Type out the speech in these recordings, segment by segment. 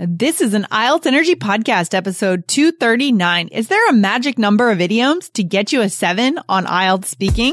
This is an IELTS Energy Podcast episode 239. Is there a magic number of idioms to get you a seven on IELTS speaking?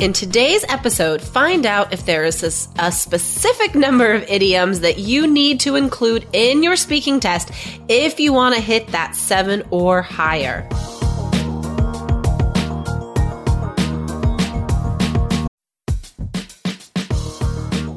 In today's episode, find out if there is a, a, specific number of idioms that you need to include in your speaking test if you want to hit that seven or higher.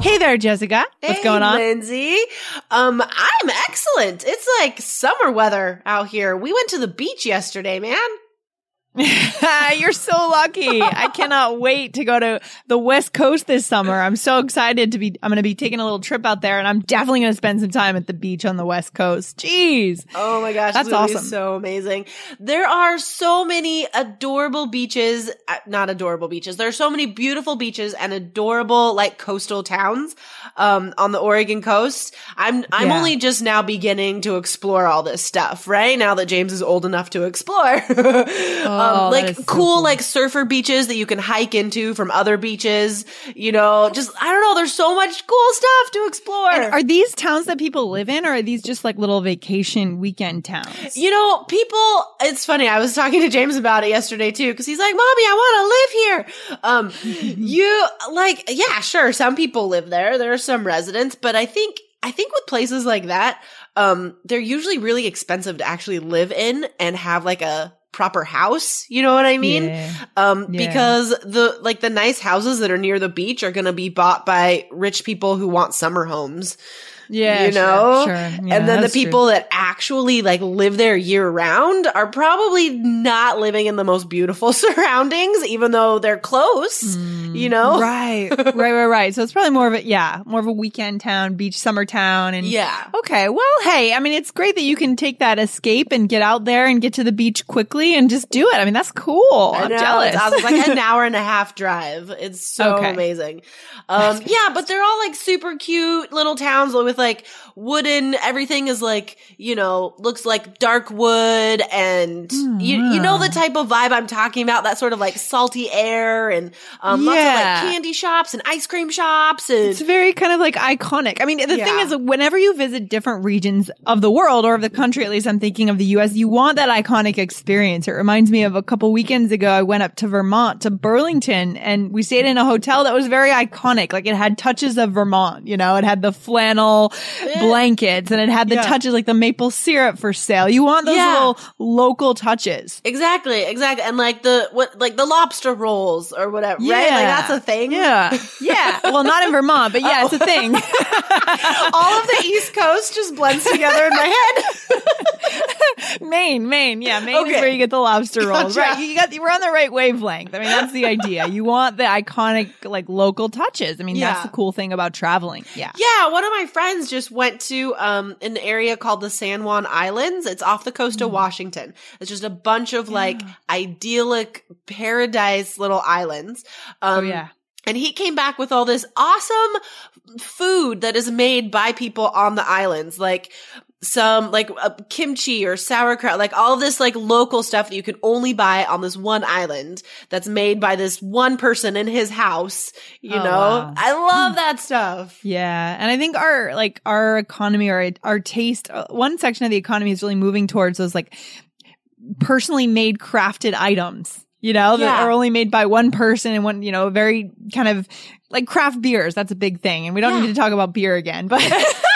Hey there, Jessica. What's hey, going on? Lindsay. Um, I'm excellent. It's like summer weather out here. We went to the beach yesterday, man. You're so lucky. I cannot wait to go to the West Coast this summer. I'm so excited to be, I'm going to be taking a little trip out there and I'm definitely going to spend some time at the beach on the West Coast. Jeez. Oh my gosh. That's awesome. So amazing. There are so many adorable beaches, uh, not adorable beaches. There are so many beautiful beaches and adorable like coastal towns, um, on the Oregon coast. I'm, I'm yeah. only just now beginning to explore all this stuff, right? Now that James is old enough to explore. oh um, oh, like so cool, cool, like surfer beaches that you can hike into from other beaches. You know, just I don't know. There's so much cool stuff to explore. And are these towns that people live in, or are these just like little vacation weekend towns? You know, people. It's funny. I was talking to James about it yesterday too, because he's like, "Mommy, I want to live here." Um, you like, yeah, sure. Some people live there. There are some residents, but I think I think with places like that, um, they're usually really expensive to actually live in and have like a proper house. You know what I mean? Yeah. Um, yeah. because the, like the nice houses that are near the beach are going to be bought by rich people who want summer homes. Yeah, you know, sure, sure. Yeah, and then the people true. that actually like live there year round are probably not living in the most beautiful surroundings, even though they're close. Mm, you know, right, right, right, right. So it's probably more of a yeah, more of a weekend town, beach, summer town, and yeah. Okay, well, hey, I mean, it's great that you can take that escape and get out there and get to the beach quickly and just do it. I mean, that's cool. I am jealous. It's, awesome. like an hour and a half drive. It's so okay. amazing. Um, yeah, but they're all like super cute little towns with like wooden, everything is like, you know, looks like dark wood and mm, you, you know the type of vibe I'm talking about, that sort of like salty air and, um, yeah. lots of like candy shops and ice cream shops and. It's very kind of like iconic. I mean, the Yeah. thing is, whenever you visit different regions of the world or of the country, at least I'm thinking of the US, you want that iconic experience. It reminds me of a couple weekends ago, I went up to Vermont, to Burlington, and we stayed in a hotel that was very iconic. Like it had touches of Vermont, you know, it had the flannel Eh. blankets and it had the Yeah. touches like the maple syrup for sale. You want those Yeah. little local touches. Exactly, exactly. And like the, what, like the lobster rolls or whatever, right? Like that's a thing. Yeah. Yeah. Well, not in Vermont, but yeah, it's a oh. thing. All of the East Coast just blends together in my head. Maine, Maine. Yeah, Maine Okay. is where you get the lobster rolls. Gotcha. Right. You got we're on the right wavelength. I mean, that's the idea. You want the iconic like local touches. I mean, Yeah. that's the cool thing about traveling. Yeah. Yeah, one of my friends just went to um an area called the San Juan Islands. It's off the coast Mm. of Washington. It's just a bunch of like idyllic paradise little islands. Um Oh yeah. and he came back with all this awesome food that is made by people on the islands, like some like uh, kimchi or sauerkraut, like all this like local stuff that you can only buy on this one island that's made by this one person in his house. You Oh, know, wow. I love that stuff. Yeah, and I think our like our economy or our taste, uh, one section of the economy is really moving towards those like personally made crafted items. you know, that Yeah. are only made by one person and one, you know, very kind of like craft beers. That's a big thing. And we don't Yeah. need to talk about beer again, but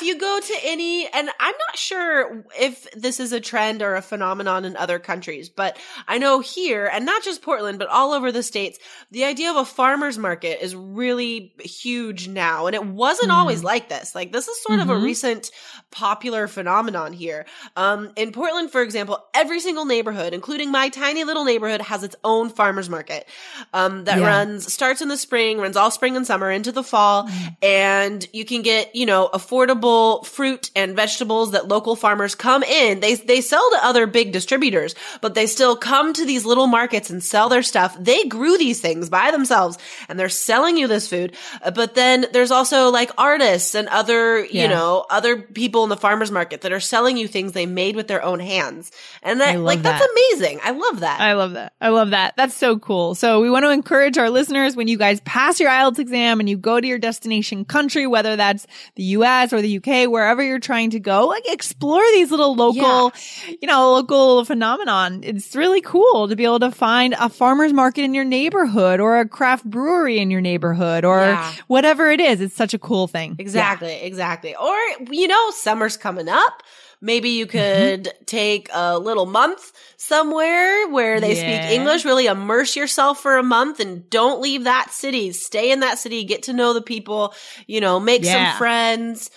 if you go to any, and I'm not sure if this is a trend or a phenomenon in other countries, but I know here, and not just Portland, but all over the states, the idea of a farmer's market is really huge now. And it wasn't always like this. Like, this is sort of a Mhm. recent popular phenomenon here. Um, in Portland, for example, every single neighborhood, including my tiny little neighborhood, has its own farmer's market um, that Yeah. runs, starts in the spring, runs all spring and summer into the fall. And you can get, you know, affordable fruit and vegetables that local farmers come in. They, they sell to other big distributors, but they still come to these little markets and sell their stuff. They grew these things by themselves and they're selling you this food. Uh, But then there's also like artists and other, Yeah. you know, other people in the farmers market that are selling you things they made with their own hands. And that, like, that's amazing. I love that. I love that. I love that. That's so cool. So we want to encourage our listeners when you guys pass your IELTS exam and you go to your destination country, whether that's the US or the UK, wherever you're trying to go, like explore these little local, you know, local phenomenon. It's really cool to be able to find a farmer's market in your neighborhood or a craft brewery in your neighborhood or Yeah. whatever it is. It's such a cool thing. Exactly, exactly. Or, you know, summer's coming up. Maybe you Mm-hmm. could take a little month somewhere where they Yeah. speak English, really immerse yourself for a month and don't leave that city. Stay in that city, get to know the people, you know, make Yeah. some friends,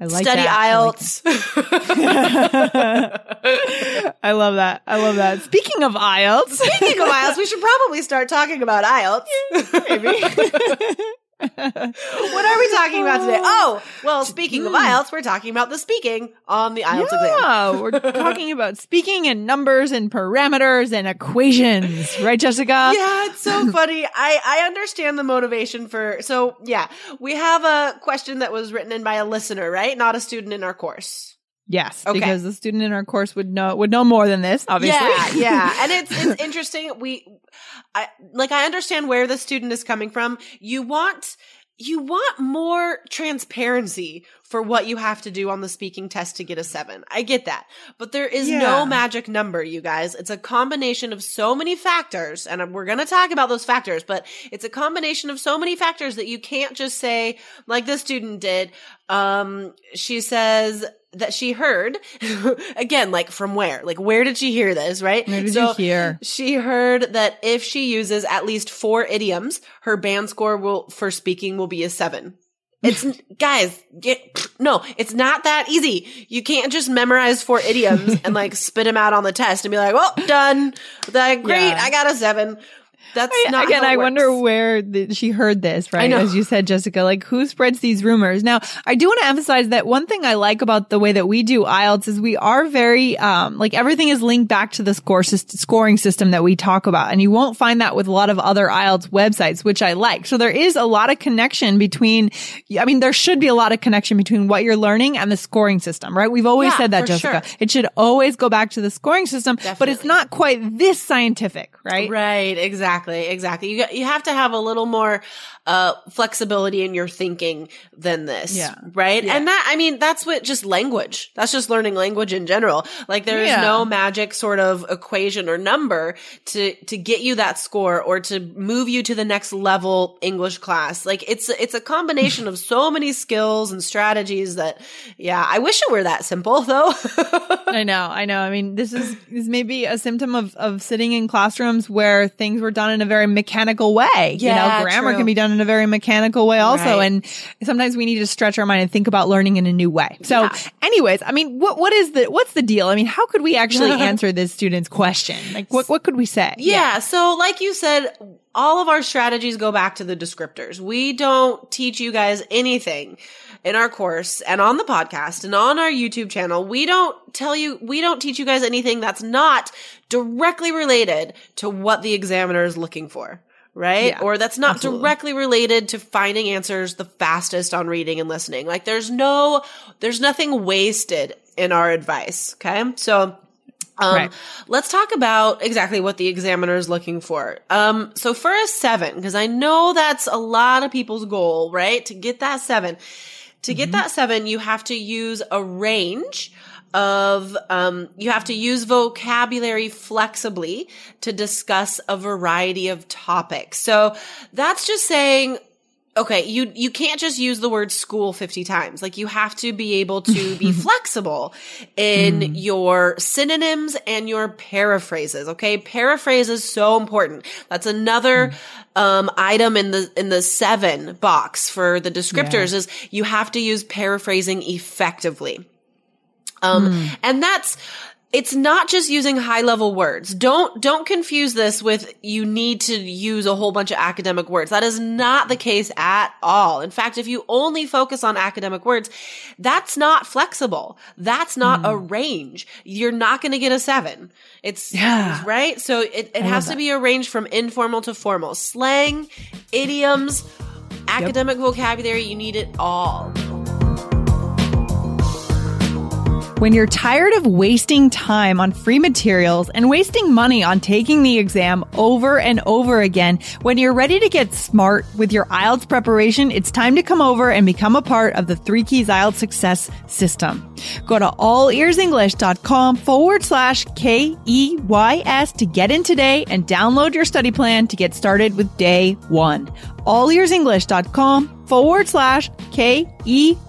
I like study that. I like IELTS. I love that. I love that. Speaking of IELTS, Speaking of IELTS, we should probably start talking about IELTS. what are we talking about today? Oh, well, speaking of IELTS, we're talking about the speaking on the IELTS exam. Yeah, we're talking about speaking and numbers and parameters and equations, right, Jessica? Yeah, it's so funny. I, I understand the motivation for, so yeah, we have a question that was written in by a listener, right? Not a student in our course. Yes, Okay. because the student in our course would know would know more than this, obviously. Yeah, yeah. And it's, it's interesting. We, I, like, I understand where the student is coming from. You want, you want more transparency for what you have to do on the speaking test to get a seven. I get that. But there is Yeah. no magic number, you guys. It's a combination of so many factors. And we're going to talk about those factors, but it's a combination of so many factors that you can't just say, like this student did. Um, she says, that she heard again like from where like where did she hear this right Where did so you hear? she heard that if she uses at least four idioms, her band score will for speaking will be a seven. It's guys, get, no, it's not that easy. You can't just memorize four idioms and like spit them out on the test and be like, "Well, done." Like, great, Yeah. I got a seven. That's I- not Again, I wonder where the, she heard this, right? know. As you said, Jessica, like who spreads these rumors? Now, I do want to emphasize that one thing I like about the way that we do IELTS is we are very, um, like everything is linked back to the score syst- scoring system that we talk about. And you won't find that with a lot of other IELTS websites, which I like. So there is a lot of connection between, I mean, there should be a lot of connection between what you're learning and the scoring system, right? We've always Yeah, said that, Jessica. sure. It should always go back to the scoring system, but it's not quite this scientific, right? Right, exactly, exactly. You got, you have to have a little more uh flexibility in your thinking than this. Yeah. Right? And that I mean that's what just language. That's just learning language in general. Like there is Yeah. no magic sort of equation or number to to get you that score or to move you to the next level English class. Like it's it's a combination of so many skills and strategies that yeah, I wish it were that simple though. I know, I know. I mean, this is this may be a symptom of of sitting in where things were done in a very mechanical way. you Yeah, know, grammar true. can be done in a very mechanical way also, Right. and sometimes we need to stretch our mind and think about learning in a new way. So, Yeah. anyways, I mean, what what is the what's the deal? I mean, how could we actually answer this student's question? Like, what what could we say? Yeah. So, like you said, all of our strategies go back to the descriptors. We don't teach you guys anything in our course and on the podcast and on our YouTube channel. We don't tell you, we don't teach you guys anything that's not directly related to what the examiner is looking for. Right? Yeah, or that's not absolutely. directly related to finding answers the fastest on reading and listening. Like there's no, there's nothing wasted in our advice. Okay. So, um, Right. let's talk about exactly what the examiner is looking for. Um, so for a seven, because I know that's a lot of people's goal, right? To get that seven. To Mm-hmm. get that seven, you have to use a range of um, you have to use vocabulary flexibly to discuss a variety of topics. So that's just saying okay, you you can't just use the word school 50 times. Like you have to be able to be flexible in Mm. your synonyms and your paraphrases, okay? Paraphrase is so important. That's another Mm. um item in the in the 7 box for the descriptors is you have to use paraphrasing effectively. Um, Hmm. and that's, it's not just using high level words. Don't, don't confuse this with you need to use a whole bunch of academic words. That is not the case at all. In fact, if you only focus on academic words, that's not flexible. That's not hmm. a range. You're not going to get a seven. It's, Yeah. right? So it, it has to that. be a range from informal to formal. Slang, idioms, academic vocabulary, you need it all. When you're tired of wasting time on free materials and wasting money on taking the exam over and over again, when you're ready to get smart with your IELTS preparation, it's time to come over and become a part of the Three Keys IELTS Success System. Go to allearsenglish.com forward slash K-E-Y-S to get in today and download your study plan to get started with day one. Allearsenglish.com forward slash K-E-Y-S.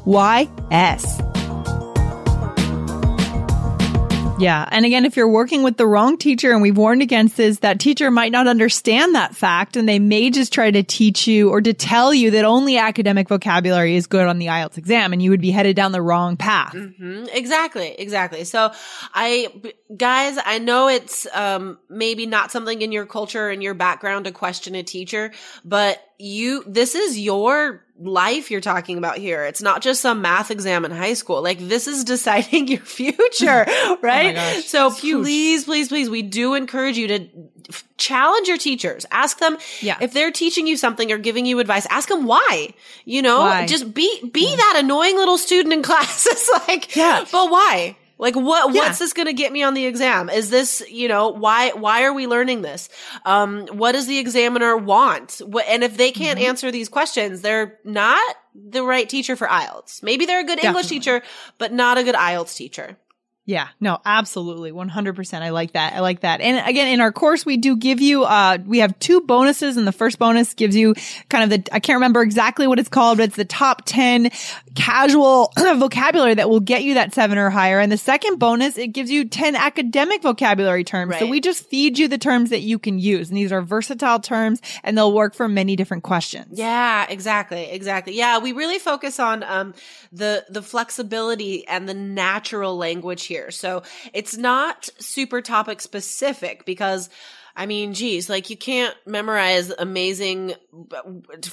Yeah. And again, if you're working with the wrong teacher, and we've warned against this, that teacher might not understand that fact and they may just try to teach you or to tell you that only academic vocabulary is good on the IELTS exam and you would be headed down the wrong path. Mhm. Exactly, exactly. So I, guys, I know it's, um, maybe not something in your culture and your background to question a teacher, but you, this is your life you're talking about here. It's not just some math exam in high school. Like this is deciding your future, oh right? gosh, so it's huge. please, please, please, we do encourage you to f- challenge your teachers. Ask them Yeah. if they're teaching you something or giving you advice. Ask them why. You know, Why? just be be that annoying little student in class. it's like, Yeah. but why? Like what Yeah. what's this going to get me on the exam? Is this, you know, why why are we learning this? Um what does the examiner want? What and if they can't Mm-hmm. answer these questions, they're not the right teacher for IELTS. Maybe they're a good English teacher, but not a good IELTS teacher. Yeah, no, absolutely. 100%. I like that. I like that. And again, in our course, we do give you, uh, we have two bonuses and the first bonus gives you kind of the, I can't remember exactly what it's called, but it's the top 10 casual vocabulary that will get you that seven or higher. And the second bonus, it gives you 10 academic vocabulary terms. So we just feed you the terms that you can use. And these are versatile terms and they'll work for many different questions. Yeah, exactly, exactly. Yeah, we really focus on um the the flexibility and the natural language here. So it's not super topic specific because I mean, geez, like you can't memorize amazing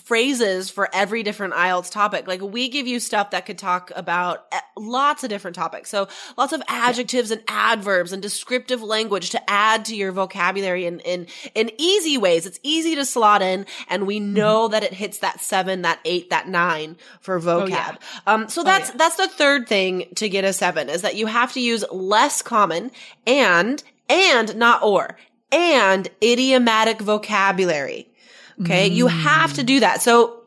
phrases for every different IELTS topic. Like we give you stuff that could talk about eh, lots of different topics. So lots of adjectives and adverbs and descriptive language to add to your vocabulary in, in, in easy ways. It's easy to slot in and we know that it hits that seven, that eight, that nine for vocab. yeah. Um, so that's, yeah. that's the third thing to get a seven is that you have to use less common and, and not or, and idiomatic vocabulary. Okay. You have to do that. So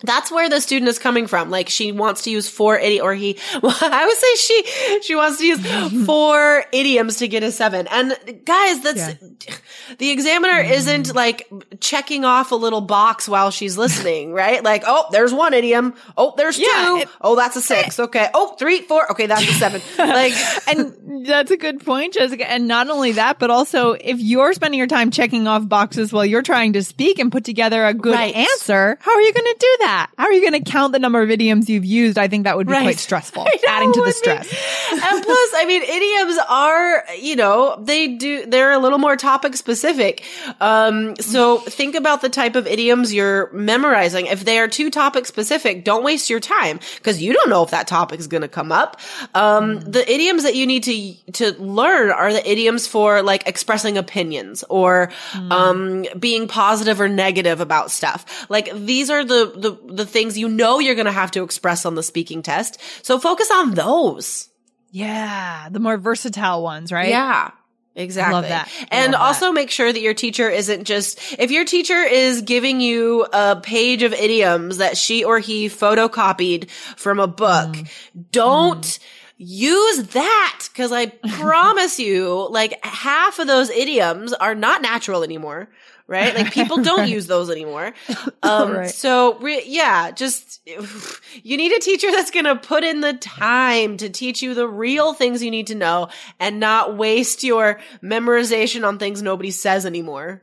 that's where the student is coming from. Like she wants to use four idi or he, well, I would say she, she wants to use four idioms to get a seven. And guys, that's, the examiner isn't mm. like checking off a little box while she's listening, right? Like, oh, there's one idiom. Oh, there's Yeah, two. it- oh, that's a six. Okay. Oh, three, four. Okay. That's a seven. Like, and that's a good point, Jessica. And not only that, but also if you're spending your time checking off boxes while you're trying to speak and put together a good Right. answer, how are you going to do that? How are you going to count the number of idioms you've used? I think that would be Right. quite stressful, know, adding to the stress. and plus, I mean, idioms are, you know, they do, they're a little more topic specific. Um, so think about the type of idioms you're memorizing. If they are too topic specific, don't waste your time because you don't know if that topic is going to come up. Um, Mm. the idioms that you need to, to learn are the idioms for like expressing opinions or, Mm. um, being positive or negative about stuff. Like these are the, the, the things you know you're going to have to express on the speaking test. So focus on those. Yeah. The more versatile ones, right? Yeah. Exactly. love that. I And love that. also make sure that your teacher isn't just, if your teacher is giving you a page of idioms that she or he photocopied from a book, Mm. don't use that because I promise you, like half of those idioms are not natural anymore. Right? Like people don't use those anymore. Um, Right. so re- yeah, just you need a teacher that's going to put in the time to teach you the real things you need to know and not waste your memorization on things nobody says anymore.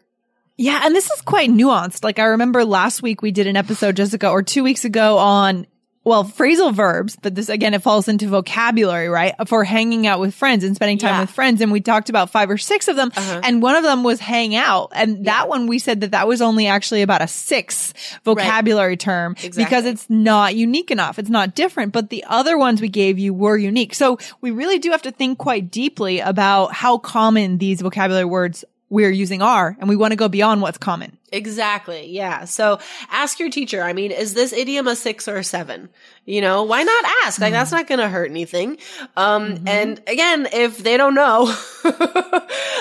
Yeah, and this is quite nuanced. Like I remember last week we did an episode, Jessica, or two weeks ago on well, phrasal verbs, but this again, it falls into vocabulary, right? For hanging out with friends and spending time Yeah. with friends. And we talked about five or six of them. Uh-huh. And one of them was hang out. And that one, we said that that was only actually about a six vocabulary term because it's not unique enough. It's not different, but the other ones we gave you were unique. So we really do have to think quite deeply about how common these vocabulary words we're using are. And we want to go beyond what's common. Exactly. Yeah. So ask your teacher. I mean, is this idiom a six or a seven? You know, why not ask? Like, that's mm-hmm. not going to hurt anything. Um, mm-hmm. and again, if they don't know, like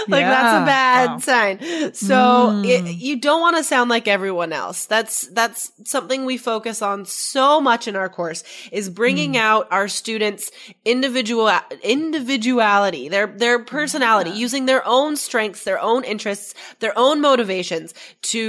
that's a bad Wow. sign. So it, mm. you don't want to sound like everyone else. That's, that's something we focus on so much in our course is bringing mm. out our students individual, individuality, their, their personality, using their own strengths, their own interests, their own motivations to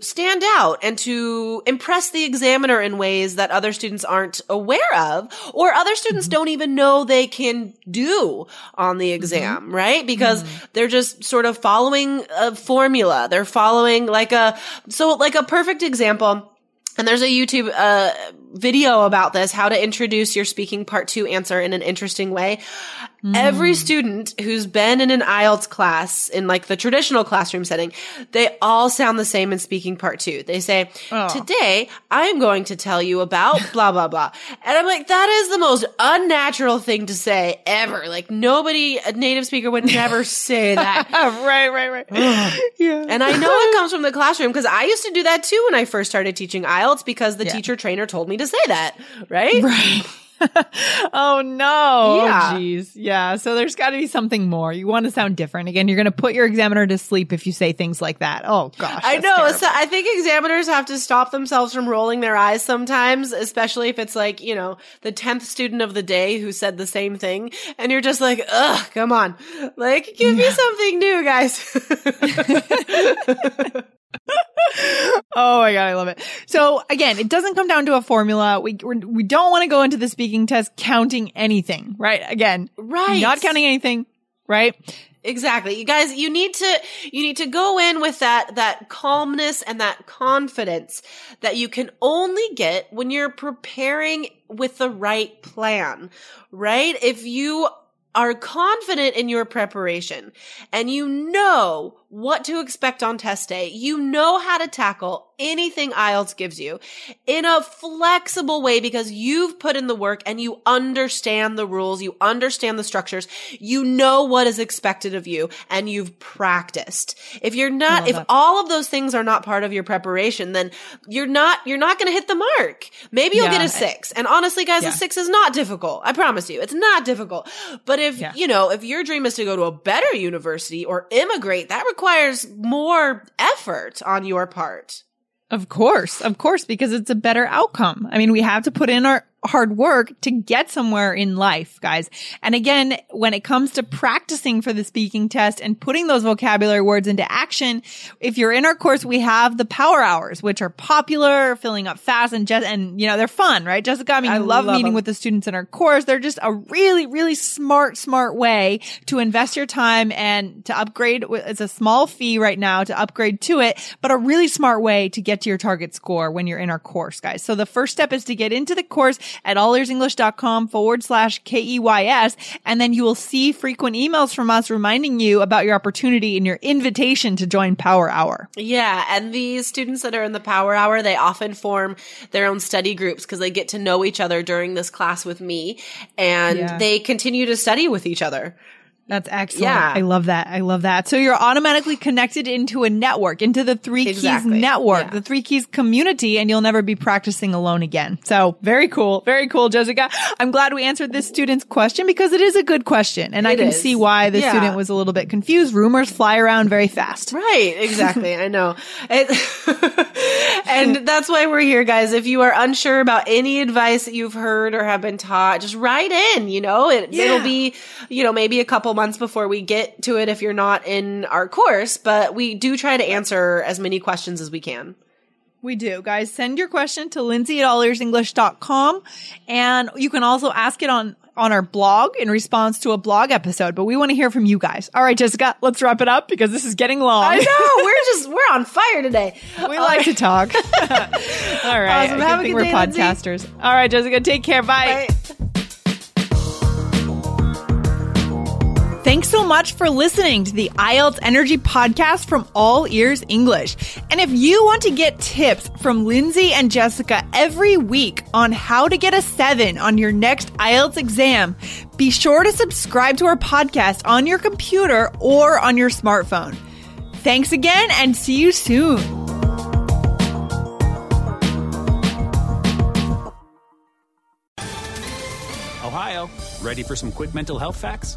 stand out and to impress the examiner in ways that other students aren't aware of or other students mm-hmm. don't even know they can do on the mm-hmm. exam, right? Because mm-hmm. they're just sort of following a formula. They're following like a, so like a perfect example. And there's a YouTube uh, video about this, how to introduce your speaking part two answer in an interesting way. Every hmm. student who's been in an IELTS class in like the traditional classroom setting, they all sound the same in speaking part two. They say, Oh. today I am going to tell you about blah, blah, blah. And I'm like, that is the most unnatural thing to say ever. Like nobody, a native speaker would never say that. right, right, right. yeah. And I know it comes from the classroom because I used to do that too when I first started teaching IELTS because the Yeah. teacher trainer told me to say that, right? Right. oh no. Yeah. Jeez. Yeah. So there's got to be something more. You want to sound different. Again, you're going to put your examiner to sleep if you say things like that. Oh gosh. I know. terrible. So I think examiners have to stop themselves from rolling their eyes sometimes, especially if it's like, you know, the 10th student of the day who said the same thing. And you're just like, ugh, come on. Like, give me something new, guys. Oh my god, I love it. So again, it doesn't come down to a formula. We we're, we don't want to go into the speaking test counting anything, right? Again, Right. Not counting anything, right? Exactly. You guys, you need to, you need to go in with that, that calmness and that confidence that you can only get when you're preparing with the right plan, right? If you are confident in your preparation and you know what to expect on test day, you know how to tackle anything IELTS gives you in a flexible way because you've put in the work and you understand the rules, you understand the structures, you know what is expected of you, and you've practiced. If you're not, if that. all of those things are not part of your preparation, then you're not, you're not going to hit the mark. Maybe you'll Yeah. get a six. And honestly, guys, Yeah. a six is not difficult. I promise you, it's not difficult. But if, Yeah. you know, if your dream is to go to a better university or immigrate, that requires more effort on your part. Of course, of course, because it's a better outcome. I mean, we have to put in our hard work to get somewhere in life, guys. And again, when it comes to practicing for the speaking test and putting those vocabulary words into action, if you're in our course, we have the power hours, which are popular, filling up fast and just, and you know, they're fun, right? Jessica, I mean, I love, love meeting them. with the students in our course. They're just a really, really smart, smart way to invest your time and to upgrade. It's a small fee right now to upgrade to it, but a really smart way to get to your target score when you're in our course, guys. So the first step is to get into the course at allearsenglish.com forward slash K-E-Y-S. And then you will see frequent emails from us reminding you about your opportunity and your invitation to join Power Hour. Yeah, and these students that are in the power hour, they often form their own study groups because they get to know each other during this class with me and Yeah. they continue to study with each other. That's excellent. Yeah. I love that. I love that. So you're automatically connected into a network, into the Three Exactly. Keys network, Yeah. the Three Keys community, and you'll never be practicing alone again. So very cool. Very cool, Jessica. I'm glad we answered this student's question because it is a good question. And I can is. see why the Yeah. student was a little bit confused. Rumors fly around very fast. Right, exactly. I know. It, and that's why we're here, guys. If you are unsure about any advice that you've heard or have been taught, just write in, you know, it, Yeah. it'll be, you know, maybe a couple months before we get to it if you're not in our course, but we do try to answer as many questions as we can. We do, guys. Send your question to Lindsay at allearsenglish.com. And you can also ask it on, on our blog in response to a blog episode, but we want to hear from you guys. All right, Jessica, let's wrap it up because this is getting long. I know, we're just, we're on fire today. We like to talk. All right. Awesome. Good Have a good we're day, Lindsay. podcasters. All right, Jessica, take care. Bye. Bye. Thanks so much for listening to the IELTS Energy Podcast from All Ears English. And if you want to get tips from Lindsay and Jessica every week on how to get a seven on your next IELTS exam, be sure to subscribe to our podcast on your computer or on your smartphone. Thanks again and see you soon. Ohio, ready for some quick mental health facts?